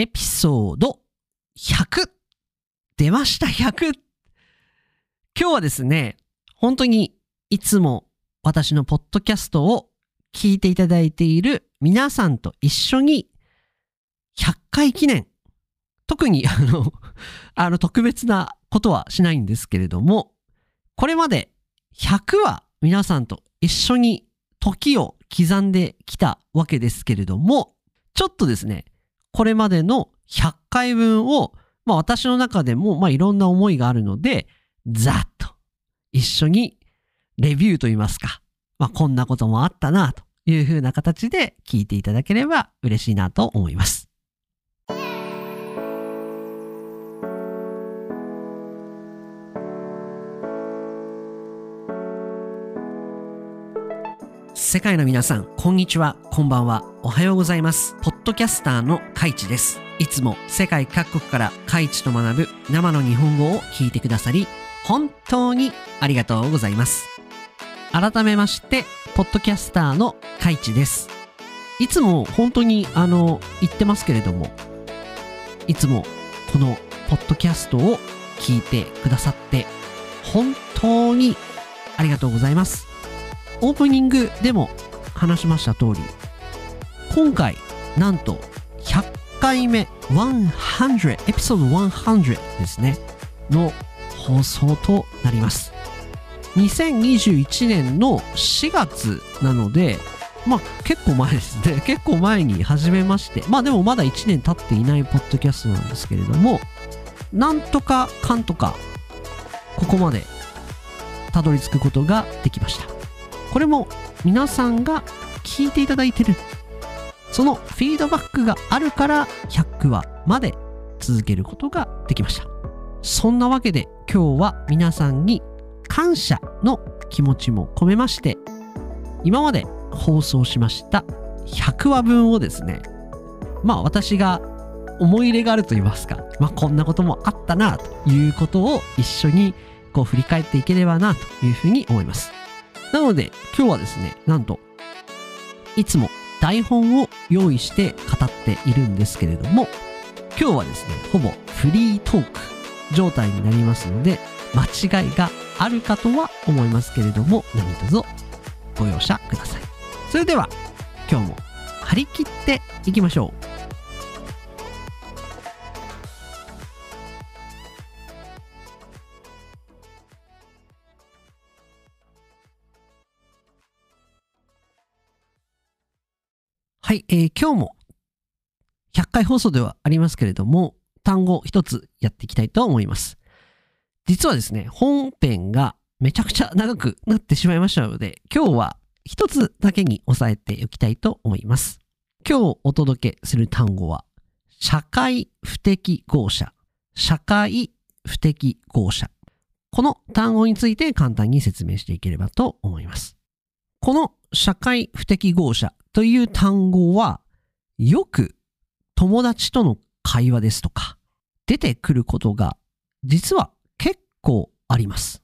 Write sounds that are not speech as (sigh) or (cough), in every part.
エピソード100出ました 100! 今日はですね、本当にいつも私のポッドキャストを聞いていただいている皆さんと一緒に100回記念特にあの、あの特別なことはしないんですけれども、これまで100は皆さんと一緒に時を刻んできたわけですけれども、ちょっとですね、これまでの100回分を、まあ私の中でも、まあいろんな思いがあるので、ざっと一緒にレビューといいますか、まあこんなこともあったなというふうな形で聞いていただければ嬉しいなと思います。世界の皆さん、こんにちは、こんばんは、おはようございます。ポッドキャスターのカイチです。いつも世界各国からカイチと学ぶ生の日本語を聞いてくださり、本当にありがとうございます。改めまして、ポッドキャスターのカイチです。いつも本当にあの、言ってますけれども、いつもこのポッドキャストを聞いてくださって、本当にありがとうございます。オープニングでも話しました通り、今回、なんと100回目、100、エピソード100ですね、の放送となります。2021年の4月なので、まあ結構前ですね。(laughs) 結構前に始めまして、まあでもまだ1年経っていないポッドキャストなんですけれども、なんとかかんとか、ここまでたどり着くことができました。これも皆さんが聞いていただいてる。そのフィードバックがあるから100話まで続けることができました。そんなわけで今日は皆さんに感謝の気持ちも込めまして、今まで放送しました100話分をですね、まあ私が思い入れがあると言いますか、まあこんなこともあったなということを一緒にこう振り返っていければなというふうに思います。なので、今日はですね、なんと、いつも台本を用意して語っているんですけれども、今日はですね、ほぼフリートーク状態になりますので、間違いがあるかとは思いますけれども、何卒ご容赦ください。それでは、今日も張り切っていきましょう。はい、えー、今日も100回放送ではありますけれども、単語一つやっていきたいと思います。実はですね、本編がめちゃくちゃ長くなってしまいましたので、今日は一つだけに押さえておきたいと思います。今日お届けする単語は、社会不適合者。社会不適合者。この単語について簡単に説明していければと思います。この社会不適合者という単語は、よく友達との会話ですとか、出てくることが実は結構あります。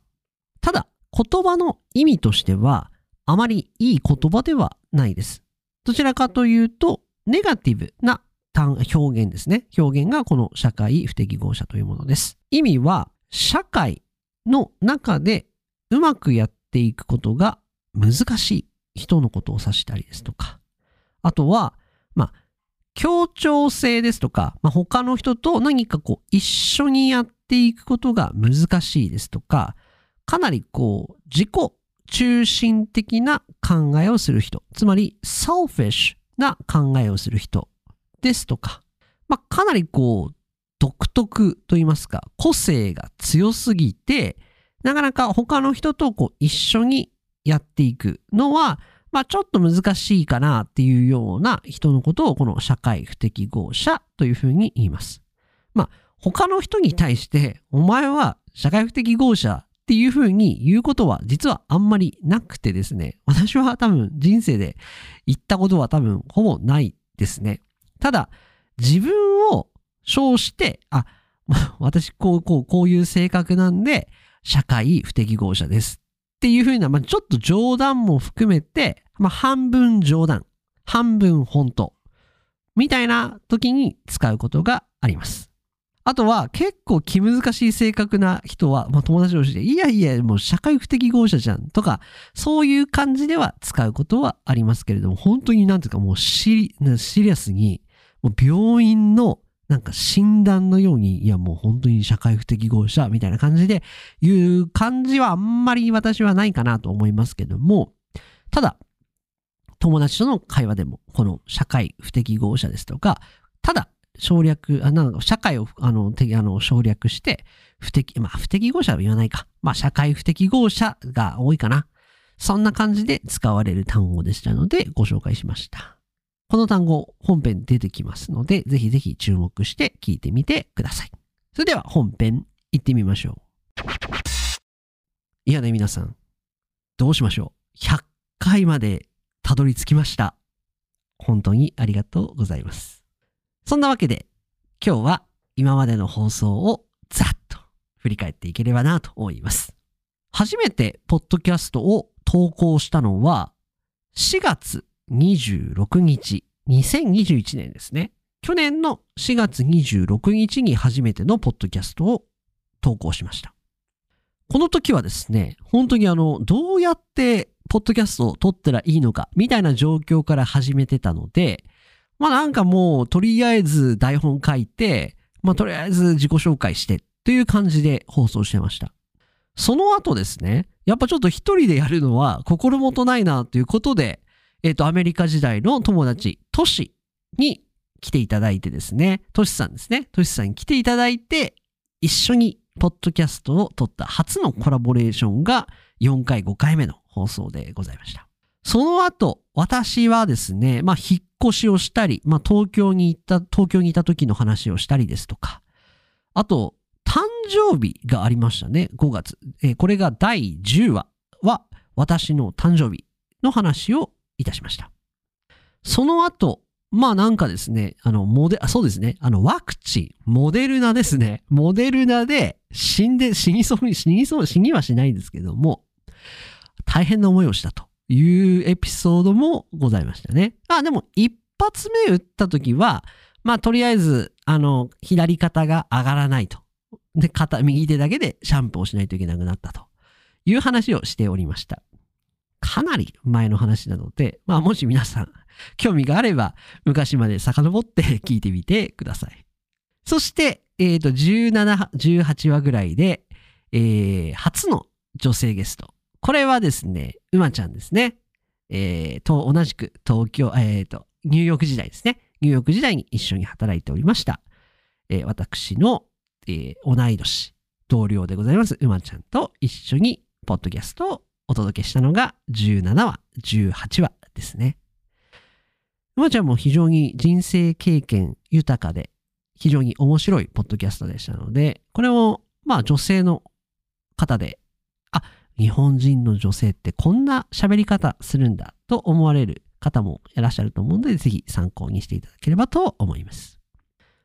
ただ、言葉の意味としては、あまりいい言葉ではないです。どちらかというと、ネガティブな表現ですね。表現がこの社会不適合者というものです。意味は、社会の中でうまくやっていくことが難しい人のことを指したりですとか、あとは、まあ、協調性ですとか、まあ、他の人と何かこう一緒にやっていくことが難しいですとか、かなりこう自己中心的な考えをする人、つまり selfish な考えをする人ですとか、まあ、かなりこう独特と言いますか、個性が強すぎて、なかなか他の人とこう一緒にやっていくのは、まあちょっと難しいかなっていうような人のことをこの社会不適合者というふうに言います。まあ他の人に対してお前は社会不適合者っていうふうに言うことは実はあんまりなくてですね、私は多分人生で言ったことは多分ほぼないですね。ただ自分を称して、あ、私こうこうこういう性格なんで社会不適合者ですっていうふうな、まあ、ちょっと冗談も含めて、まあ、半分冗談、半分本当みたいな時に使うことがあります。あとは結構気難しい性格な人は、まあ、友達同士で、いやいや、もう社会不適合者じゃんとか、そういう感じでは使うことはありますけれども、本当になんていうかもうシリシリアスに、もう病院のなんか診断のように、いやもう本当に社会不適合者みたいな感じで言う感じはあんまり私はないかなと思いますけども、ただ、友達との会話でも、この社会不適合者ですとか、ただ省略、あなんか社会をあのてあの省略して、不適、まあ不適合者は言わないか。まあ社会不適合者が多いかな。そんな感じで使われる単語でしたのでご紹介しました。この単語本編出てきますので、ぜひぜひ注目して聞いてみてください。それでは本編行ってみましょう。いやね、皆さん。どうしましょう ?100 回までたどり着きました。本当にありがとうございます。そんなわけで、今日は今までの放送をざっと振り返っていければなと思います。初めてポッドキャストを投稿したのは4月26日、2021年ですね。去年の4月26日に初めてのポッドキャストを投稿しました。この時はですね、本当にあの、どうやってポッドキャストを撮ったらいいのか、みたいな状況から始めてたので、まあなんかもう、とりあえず台本書いて、まあとりあえず自己紹介してという感じで放送してました。その後ですね、やっぱちょっと一人でやるのは心もとないなということで、えっ、ー、と、アメリカ時代の友達、トシに来ていただいてですね、トシさんですね、トシさんに来ていただいて、一緒にポッドキャストを撮った初のコラボレーションが4回5回目の放送でございました。その後、私はですね、まあ、引っ越しをしたり、まあ、東京に行った、東京にいた時の話をしたりですとか、あと、誕生日がありましたね、5月。えー、これが第10話は、私の誕生日の話をいたしました。その後、まあなんかですね、あの、モデ、あ、そうですね、あの、ワクチン、モデルナですね。モデルナで死んで、死にそうに、死にそう、死にはしないんですけども、大変な思いをしたと。いうエピソードもございましたね。あ、でも一発目打った時は、まあとりあえず、あの、左肩が上がらないと。で、肩、右手だけでシャンプーをしないといけなくなったという話をしておりました。かなり前の話なので、まあもし皆さん興味があれば昔まで遡って聞いてみてください。そして、えっ、ー、と、17、18話ぐらいで、えー、初の女性ゲスト、これはですね、うまちゃんですね。えー、と、同じく東京、えっ、ー、と、ニューヨーク時代ですね。ニューヨーク時代に一緒に働いておりました。えー、私の、えー、同い年、同僚でございます、うまちゃんと一緒に、ポッドキャストをお届けしたのが17話、18話ですね。うまちゃんも非常に人生経験豊かで、非常に面白いポッドキャストでしたので、これを、まあ女性の方であ日本人の女性ってこんな喋り方するんだと思われる方もいらっしゃると思うので、ぜひ参考にしていただければと思います。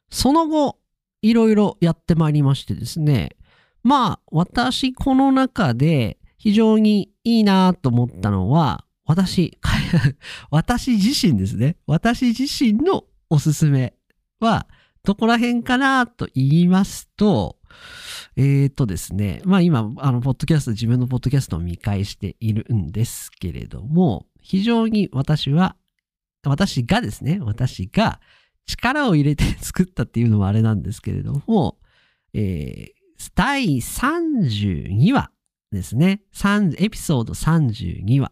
その後、いろいろやってまいりましてですね、まあ、私この中で非常にいいなと思ったのは、私、(laughs) 私自身ですね。私自身のおすすめは、どこら辺かなと言いますと、えっ、ー、とですね、まあ今、あの、ポッドキャスト、自分のポッドキャストを見返しているんですけれども、非常に私は、私がですね、私が力を入れて作ったっていうのはあれなんですけれども、えー、第32話ですね。エピソード32話。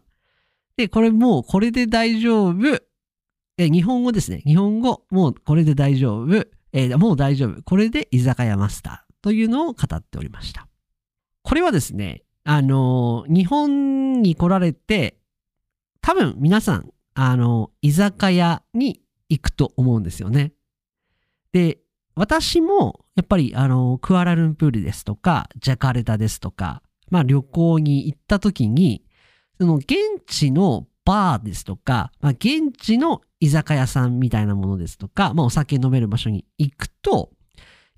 で、これもうこれで大丈夫。え、日本語ですね。日本語、もうこれで大丈夫。えー、もう大丈夫。これで居酒屋マスター。というのを語っておりました。これはですね、あの、日本に来られて、多分皆さん、あの、居酒屋に行くと思うんですよね。で、私も、やっぱり、あの、クアラルンプールですとか、ジャカルタですとか、まあ旅行に行った時に、その現地のバーですとか、まあ、現地の居酒屋さんみたいなものですとか、まあお酒飲める場所に行くと、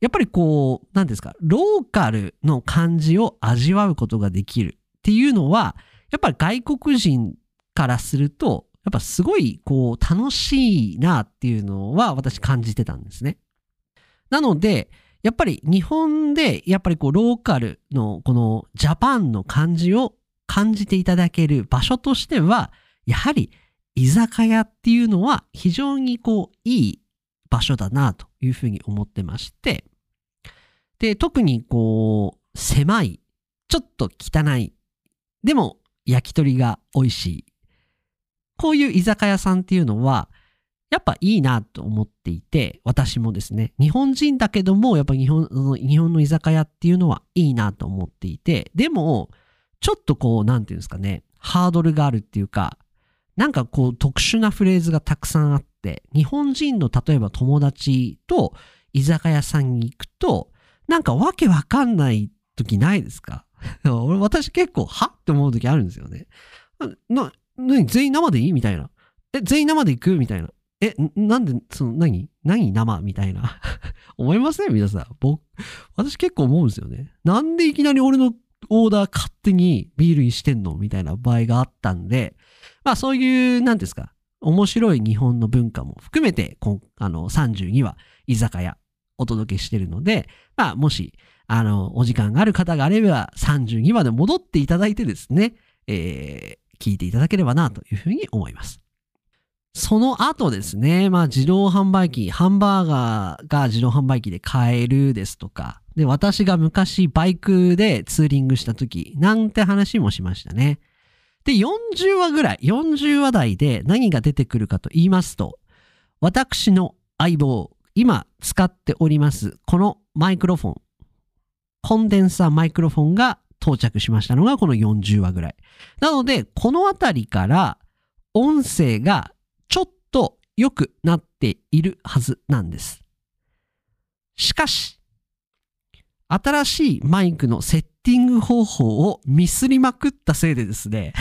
やっぱりこう、何ですか、ローカルの感じを味わうことができるっていうのは、やっぱり外国人からすると、やっっぱすごい、こう、楽しいなっていうのは私感じてたんですね。なので、やっぱり日本で、やっぱりこう、ローカルのこのジャパンの感じを感じていただける場所としては、やはり居酒屋っていうのは非常にこう、いい場所だなというふうに思ってまして、で、特にこう、狭い、ちょっと汚い、でも焼き鳥が美味しい。こういう居酒屋さんっていうのは、やっぱいいなと思っていて、私もですね、日本人だけども、やっぱ日本日本の居酒屋っていうのはいいなと思っていて、でも、ちょっとこう、なんていうんですかね、ハードルがあるっていうか、なんかこう特殊なフレーズがたくさんあって、日本人の例えば友達と居酒屋さんに行くと、なんかわけわかんない時ないですか？(laughs) 俺私結構、はって思う時あるんですよね。な、な、全員生でいい？みたいな。え、全員生で行く？みたいな。え、なんで、その、何？何生？みたいな。(laughs) 思いません？皆さん。僕、私結構思うんですよね。なんでいきなり俺のオーダー勝手にビールにしてんの？みたいな場合があったんで、まあそういう、なんですか、面白い日本の文化も含めて、あの、32は居酒屋お届けしてるので、まあもし、あの、お時間がある方があれば、32まで戻っていただいてですね、えー、聞いていただければなというふうに思います。その後ですね、まあ自動販売機、ハンバーガーが自動販売機で買えるですとか、で、私が昔バイクでツーリングした時、なんて話もしましたね。で、40話ぐらい、40話台で何が出てくるかと言いますと、私の相棒、今使っております、このマイクロフォン、コンデンサーマイクロフォンが到着しましたのがこの40話ぐらい。なので、このあたりから音声がちょっと良くなっているはずなんです。しかし、新しいマイクのセッティング方法をミスりまくったせいでですね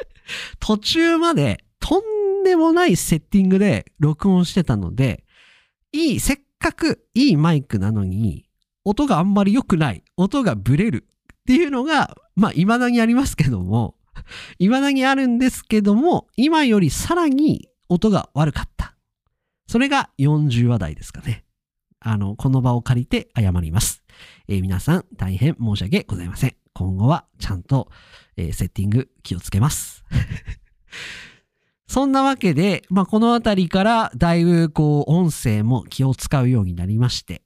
(laughs) 途中までとんでもないセッティングで録音してたので、いい、せっかくいいマイクなのに、音があんまり良くない、音がブレるっていうのが、まあ、未だにありますけども、未だにあるんですけども、今よりさらに音が悪かった。それが40話台ですかね。あの、この場を借りて謝ります。えー、皆さん大変申し訳ございません。今後はちゃんと、えー、セッティング気をつけます。(laughs) そんなわけで、まあ、このあたりからだいぶこう音声も気を使うようになりまして、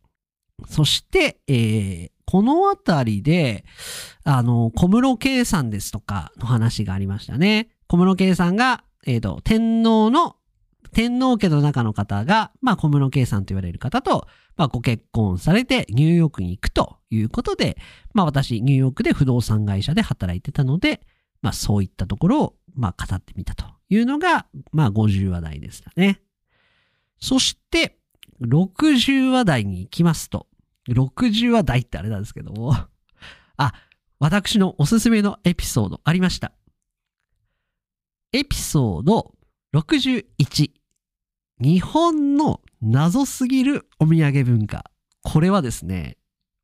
そして、えー、このあたりで、あの、小室圭さんですとかの話がありましたね。小室圭さんが、えっ、ー、と、天皇の天皇家の中の方が、まあ、小室圭さんと言われる方と、まあ、ご結婚されてニューヨークに行くということで、まあ、私、ニューヨークで不動産会社で働いてたので、まあ、そういったところを、まあ、語ってみたというのが、まあ、50話題でしたね。そして、60話題に行きますと、60話題ってあれなんですけども、あ、私のおすすめのエピソードありました。エピソード61。日本の謎すぎるお土産文化。これはですね、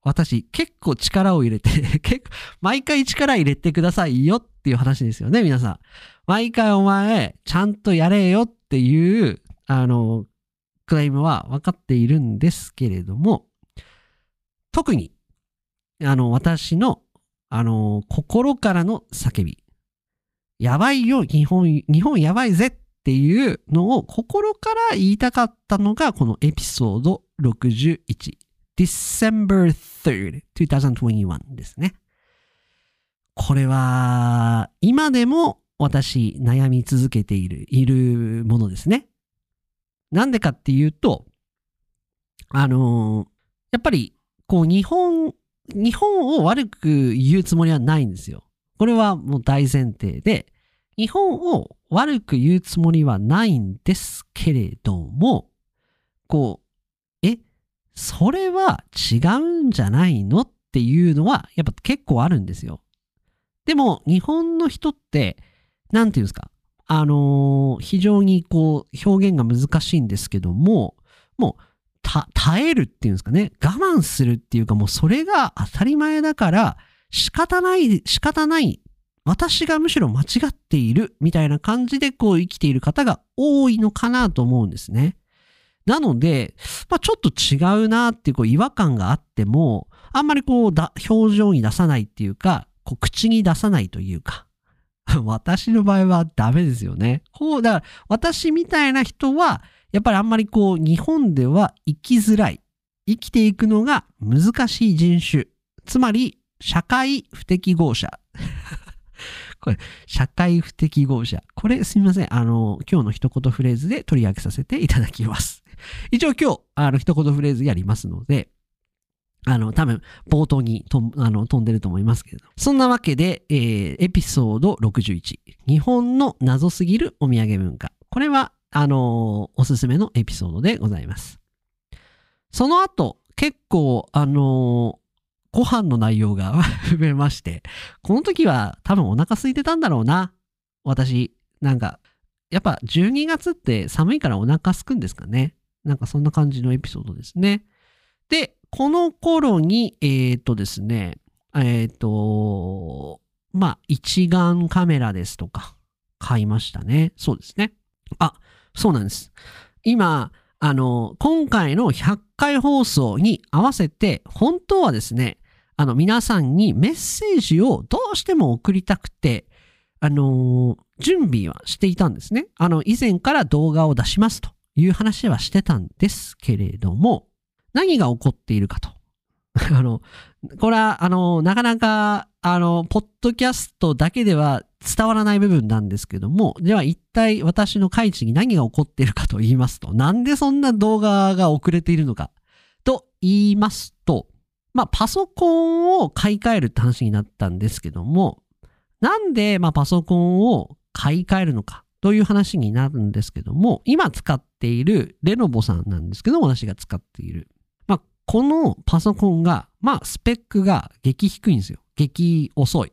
私結構力を入れて (laughs) 結構、毎回力入れてくださいよっていう話ですよね、皆さん。毎回お前、ちゃんとやれよっていう、あの、クライムは分かっているんですけれども、特に、あの、私の、あの、心からの叫び。やばいよ、日本、日本やばいぜっていうのを心から言いたかったのがこのエピソード61 December 3rd 2021ですね。これは今でも私悩み続けている、いるものですね。なんでかっていうと、あのやっぱりこう日本、日本を悪く言うつもりはないんですよ。これはもう大前提で、日本を悪く言うつもりはないんですけれども、こう、え、それは違うんじゃないのっていうのはやっぱ結構あるんですよ。でも日本の人って、なんていうんですか、あのー、非常にこう表現が難しいんですけども、もうた耐えるっていうんですかね、我慢するっていうかもうそれが当たり前だから仕方ない、仕方ない私がむしろ間違っているみたいな感じでこう生きている方が多いのかなと思うんですね。なので、まあ、ちょっと違うなっていうこう違和感があっても、あんまりこうだ表情に出さないっていうか、こう口に出さないというか、(laughs) 私の場合はダメですよね。こう、だから私みたいな人は、やっぱりあんまりこう日本では生きづらい。生きていくのが難しい人種。つまり、社会不適合者。(laughs) これ、社会不適合者。これすみません。あの、今日の一言フレーズで取り上げさせていただきます。(laughs) 一応今日、あの、一言フレーズやりますので、あの、多分、冒頭にとあの飛んでると思いますけど。そんなわけで、えー、エピソード61。日本の謎すぎるお土産文化。これは、あのー、おすすめのエピソードでございます。その後、結構、あの、ご飯の内容が (laughs) 増えまして、この時は多分お腹空いてたんだろうな。私、なんか、やっぱ12月って寒いからお腹空くんですかね。なんかそんな感じのエピソードですね。で、この頃に、えっ、とですね、えっ、と、まあ、一眼カメラですとか、買いましたね。そうですね。あ、そうなんです。今、あの、今回の100回放送に合わせて、本当はですね、あの、皆さんにメッセージをどうしても送りたくて、あの準備はしていたんですね。あの、以前から動画を出しますという話はしてたんですけれども、何が起こっているかと。(laughs) あの、これは、あの、なかなか、あの、ポッドキャストだけでは伝わらない部分なんですけども、では一体私の開地に何が起こっているかと言いますと、なんでそんな動画が遅れているのかと言いますと、まあ、パソコンを買い替えるって話になったんですけども、なんで、まあ、パソコンを買い替えるのかという話になるんですけども、今使っているレノボさんなんですけども、私が使っているま。このパソコンが、まあ、スペックが激低いんですよ。激遅い。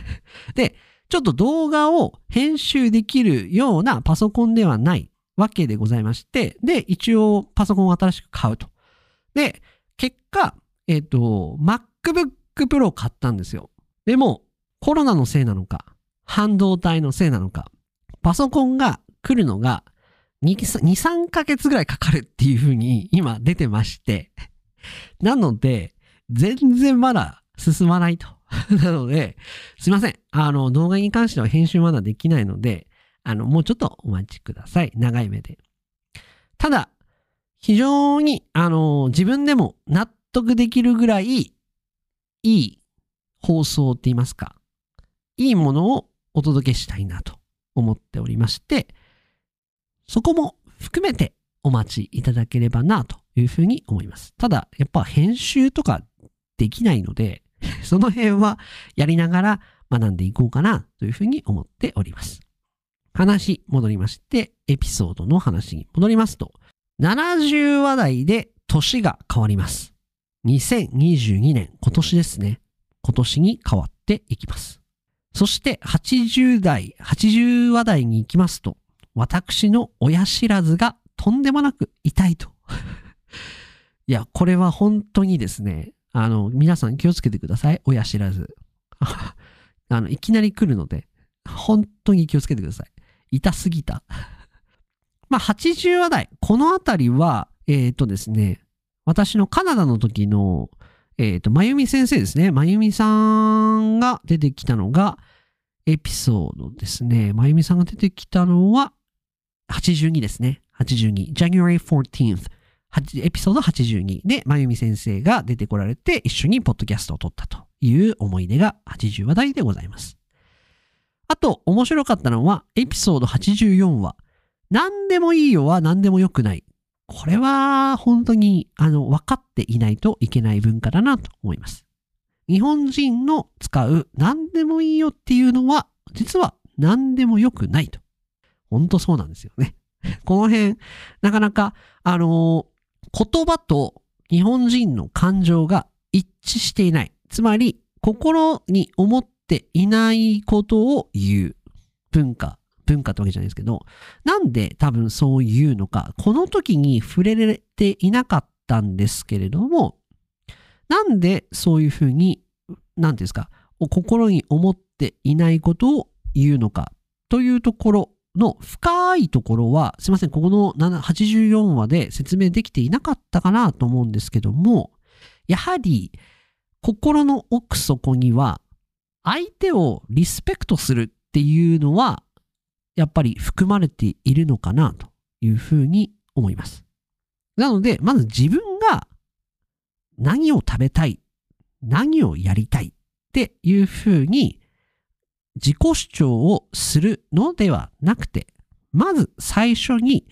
(laughs) で、ちょっと動画を編集できるようなパソコンではないわけでございまして、で、一応パソコンを新しく買うと。で、結果、えっ、ー、と、MacBook Pro 買ったんですよ。でも、コロナのせいなのか、半導体のせいなのか、パソコンが来るのが2、3ヶ月ぐらいかかるっていう風に今出てまして、なので、全然まだ進まないと。(laughs) なので、すいません。あの、動画に関しては編集まだできないので、あの、もうちょっとお待ちください。長い目で。ただ、非常に、あの、自分でも納得できるぐらい、いい放送って言いますか、いいものをお届けしたいなと思っておりまして、そこも含めてお待ちいただければなというふうに思います。ただ、やっぱ編集とかできないので、(laughs) その辺はやりながら学んでいこうかなというふうに思っております。話戻りまして、エピソードの話に戻りますと、70話題で年が変わります。2022年、今年ですね。今年に変わっていきます。そして80代、80話題に行きますと、私の親知らずがとんでもなく痛いと (laughs) いや、これは本当にですね、あの、皆さん気をつけてください。親知らず。(laughs) あの、いきなり来るので、本当に気をつけてください。痛すぎた。(laughs) まあ、80話台。このあたりは、えっ、ー、とですね、私のカナダの時の、えっ、ー、と、まゆみ先生ですね。まゆみさんが出てきたのが、エピソードですね。まゆみさんが出てきたのは、82ですね。82。January 14th。エピソード82で、まゆみ先生が出てこられて、一緒にポッドキャストを撮ったという思い出が80話題でございます。あと、面白かったのは、エピソード84話。何でもいいよは何でもよくない。これは、本当に、あの、分かっていないといけない文化だなと思います。日本人の使う何でもいいよっていうのは、実は何でもよくないと。本当そうなんですよね。(laughs) この辺、なかなか、あの言葉と日本人の感情が一致していない。つまり、心に思っていないことを言う文化。文化ってわけじゃないですけど、なんで多分そう言うのか、この時に触れられていなかったんですけれども、なんでそういうふうに、なんていうんですか、心に思っていないことを言うのかというところの深いところは、すいません、ここの84話で説明できていなかったかなと思うんですけども、やはり心の奥底には相手をリスペクトするっていうのはやっぱり含まれているのかなというふうに思います。なので、まず自分が何を食べたい、何をやりたいっていうふうに自己主張をするのではなくて、まず最初に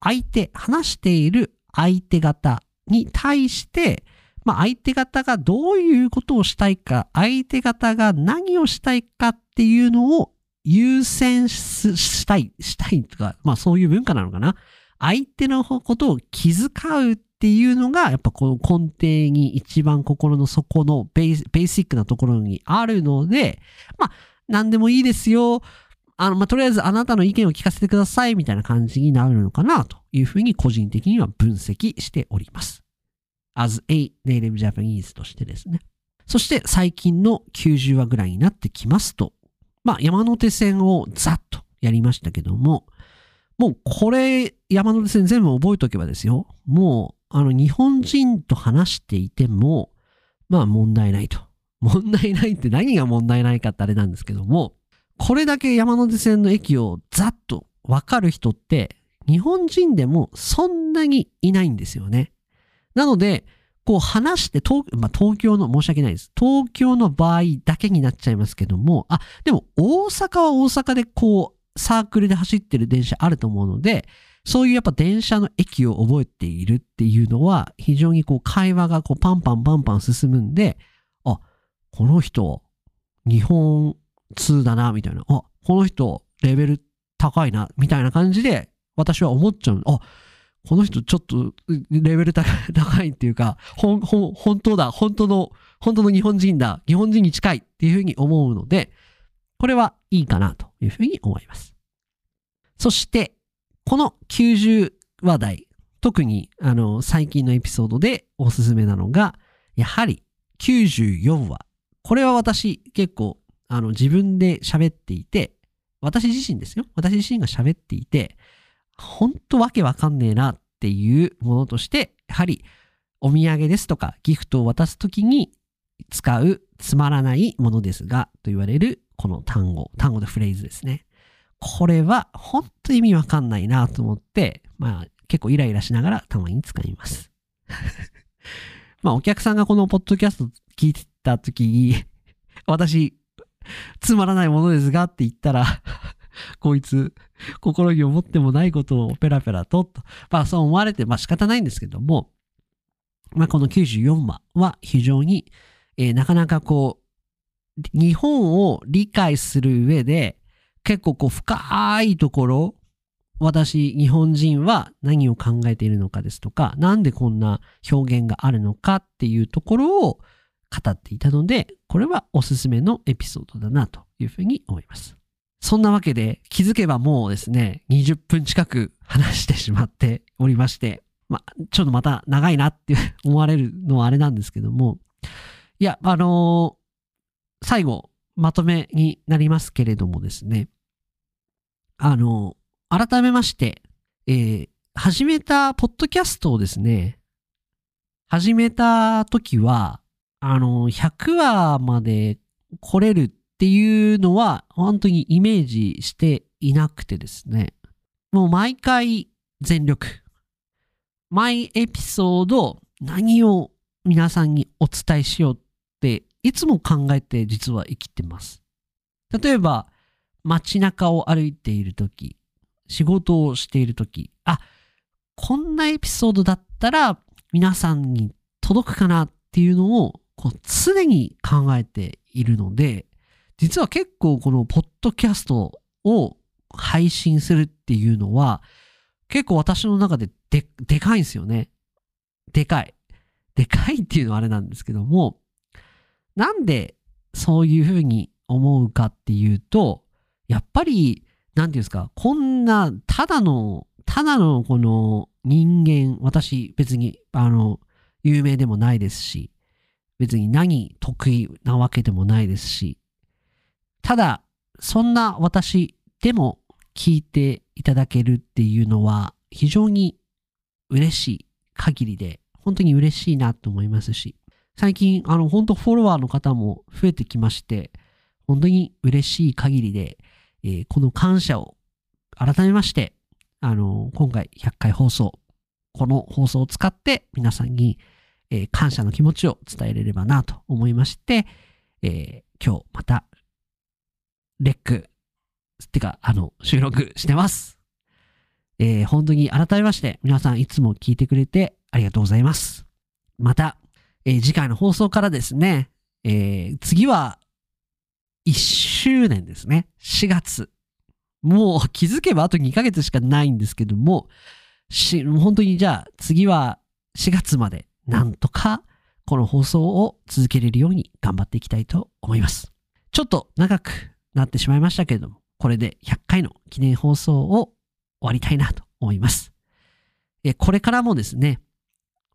相手、話している相手方に対して、まあ、相手方がどういうことをしたいか、相手方が何をしたいかっていうのを優先したい、したいとか、まあそういう文化なのかな。相手のことを気遣うっていうのが、やっぱこの根底に一番心の底のベーシックなところにあるので、まあ、何でもいいですよ。あの、まあ、とりあえずあなたの意見を聞かせてくださいみたいな感じになるのかなというふうに個人的には分析しております。as a native Japanese としてですね。そして最近の90話ぐらいになってきますと、まあ、山手線をざっとやりましたけども、もうこれ、山手線全部覚えとけばですよ。もう、あの、日本人と話していても、まあ問題ないと。問題ないって何が問題ないかってあれなんですけども、これだけ山手線の駅をざっとわかる人って、日本人でもそんなにいないんですよね。なので、こう話して東、まあ、東京の、申し訳ないです。東京の場合だけになっちゃいますけども、あ、でも大阪は大阪でこう、サークルで走ってる電車あると思うので、そういうやっぱ電車の駅を覚えているっていうのは、非常にこう会話がこうパンパンパンパン進むんで、あ、この人、日本通だな、みたいな。あ、この人、レベル高いな、みたいな感じで、私は思っちゃう。あ、この人ちょっとレベル高いっていうか、ほん、ほん、本当だ、本当の、本当の日本人だ、日本人に近いっていうふうに思うので、これはいいかなというふうに思います。そして、この90話題、特にあの最近のエピソードでおすすめなのが、やはり94話。これは私結構あの自分で喋っていて、私自身ですよ。私自身が喋っていて、ほんとわけわかんねえなっていうものとして、やはりお土産ですとかギフトを渡すときに使うつまらないものですがと言われるこの単語、単語でフレーズですね。これは本当意味わかんないなと思って、まあ結構イライラしながらたまに使います。まあお客さんがこのポッドキャスト聞いてた時に、私、つまらないものですがって言ったら (laughs) こいつ、心に思ってもないことをペラペラと、と。まあそう思われて、まあ仕方ないんですけども、まあこの94話は非常に、えー、なかなかこう、日本を理解する上で、結構こう深いところ、私、日本人は何を考えているのかですとか、なんでこんな表現があるのかっていうところを語っていたので、これはおすすめのエピソードだなというふうに思います。そんなわけで気づけばもうですね、20分近く話してしまっておりまして、ま、ちょっとまた長いなって思われるのはあれなんですけども、いや、あのー、最後、まとめになりますけれどもですね、あのー、改めまして、えー、始めたポッドキャストをですね、始めた時は、あのー、100話まで来れるっていうのは本当にイメージしていなくてですね。もう毎回全力。毎エピソード何を皆さんにお伝えしようっていつも考えて実は生きてます。例えば街中を歩いているとき、仕事をしているとき、あ、こんなエピソードだったら皆さんに届くかなっていうのをこう常に考えているので、実は結構このポッドキャストを配信するっていうのは、結構私の中でで、でかいんですよね。でかい。でかいっていうのはあれなんですけども、なんでそういうふうに思うかっていうと、やっぱり、なんていうんですか、こんな、ただの、ただのこの人間、私別に、あの、有名でもないですし、別に何得意なわけでもないですし、ただ、そんな私でも聞いていただけるっていうのは非常に嬉しい限りで、本当に嬉しいなと思いますし、最近、あの、本当フォロワーの方も増えてきまして、本当に嬉しい限りで、えー、この感謝を改めまして、あの、今回100回放送、この放送を使って皆さんに、えー、感謝の気持ちを伝えれればなと思いまして、えー、今日また、レック、ってか、あの、収録してます。えー、本当に改めまして皆さんいつも聞いてくれてありがとうございます。また、えー、次回の放送からですね、えー、次は1周年ですね。4月。もう気づけばあと2ヶ月しかないんですけども、し、本当にじゃあ次は4月までなんとかこの放送を続けれるように頑張っていきたいと思います。ちょっと長くなってしまいましたけれども、これで100回の記念放送を終わりたいなと思います。えこれからもですね、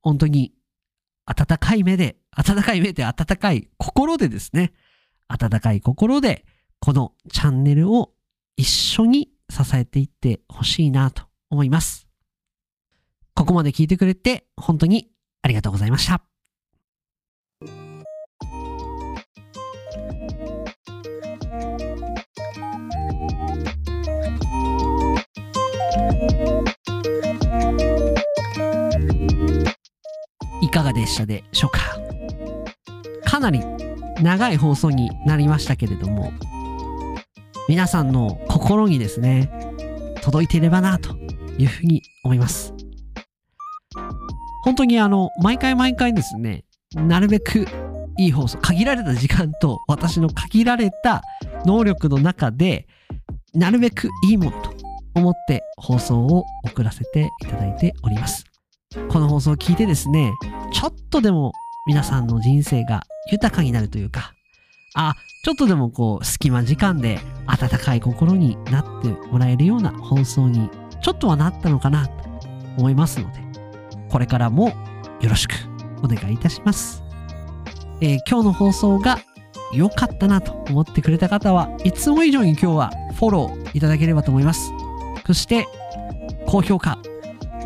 本当に温かい目で、温かい目で温かい心でですね、温かい心でこのチャンネルを一緒に支えていってほしいなと思います。ここまで聞いてくれて本当にありがとうございました。がでしたでしょうか？かなり長い放送になりましたけれども皆さんの心にですね届いていればなというふうに思います。本当にあの毎回毎回ですねなるべくいい放送限られた時間と私の限られた能力の中でなるべくいいものと思って放送を送らせていただいております。この放送を聞いてですねちょっとでも皆さんの人生が豊かになるというか、あ、ちょっとでもこう、隙間時間で温かい心になってもらえるような放送に、ちょっとはなったのかなと思いますので、これからもよろしくお願いいたします。えー、今日の放送が良かったなと思ってくれた方はいつも以上に今日はフォローいただければと思います。そして、高評価、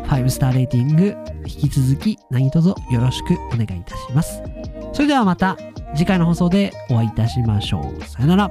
5スターレーティング、引き続き何卒よろしくお願いいたします。それではまた次回の放送でお会いいたしましょう。さよなら。